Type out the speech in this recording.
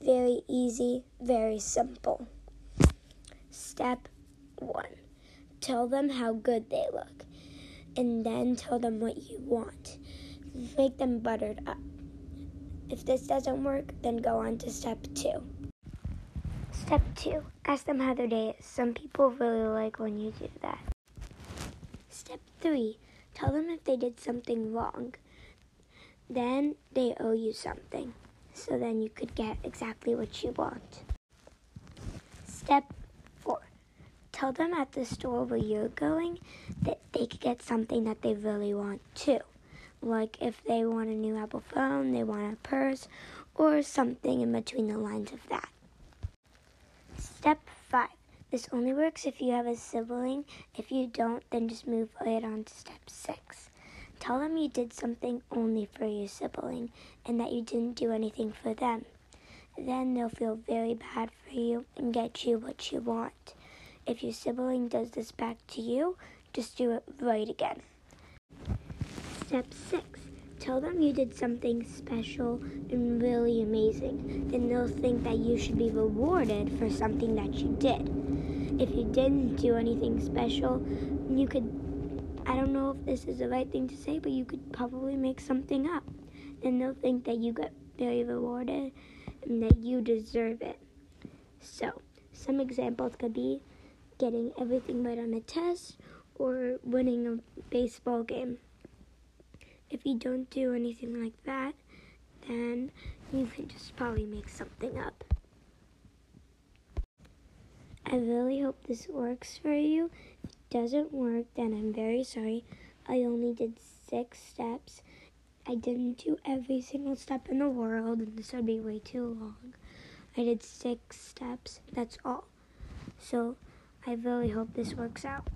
very easy, very simple. Step one tell them how good they look, and then tell them what you want. Make them buttered up. If this doesn't work, then go on to step two. Step two ask them how their day is. Some people really like when you do that. Step three tell them if they did something wrong. Then they owe you something. So then you could get exactly what you want. Step four tell them at the store where you're going that they could get something that they really want too. Like if they want a new Apple phone, they want a purse, or something in between the lines of that. Step 5. This only works if you have a sibling. If you don't, then just move right on to step 6. Tell them you did something only for your sibling and that you didn't do anything for them. Then they'll feel very bad for you and get you what you want. If your sibling does this back to you, just do it right again. Step 6. Tell them you did something special and really amazing. Then they'll think that you should be rewarded for something that you did. If you didn't do anything special, you could, I don't know if this is the right thing to say, but you could probably make something up. And they'll think that you got very rewarded and that you deserve it. So, some examples could be getting everything right on a test or winning a baseball game. If you don't do anything like that, then you can just probably make something up. I really hope this works for you. Doesn't work, then I'm very sorry. I only did six steps. I didn't do every single step in the world, and this would be way too long. I did six steps, that's all. So, I really hope this works out.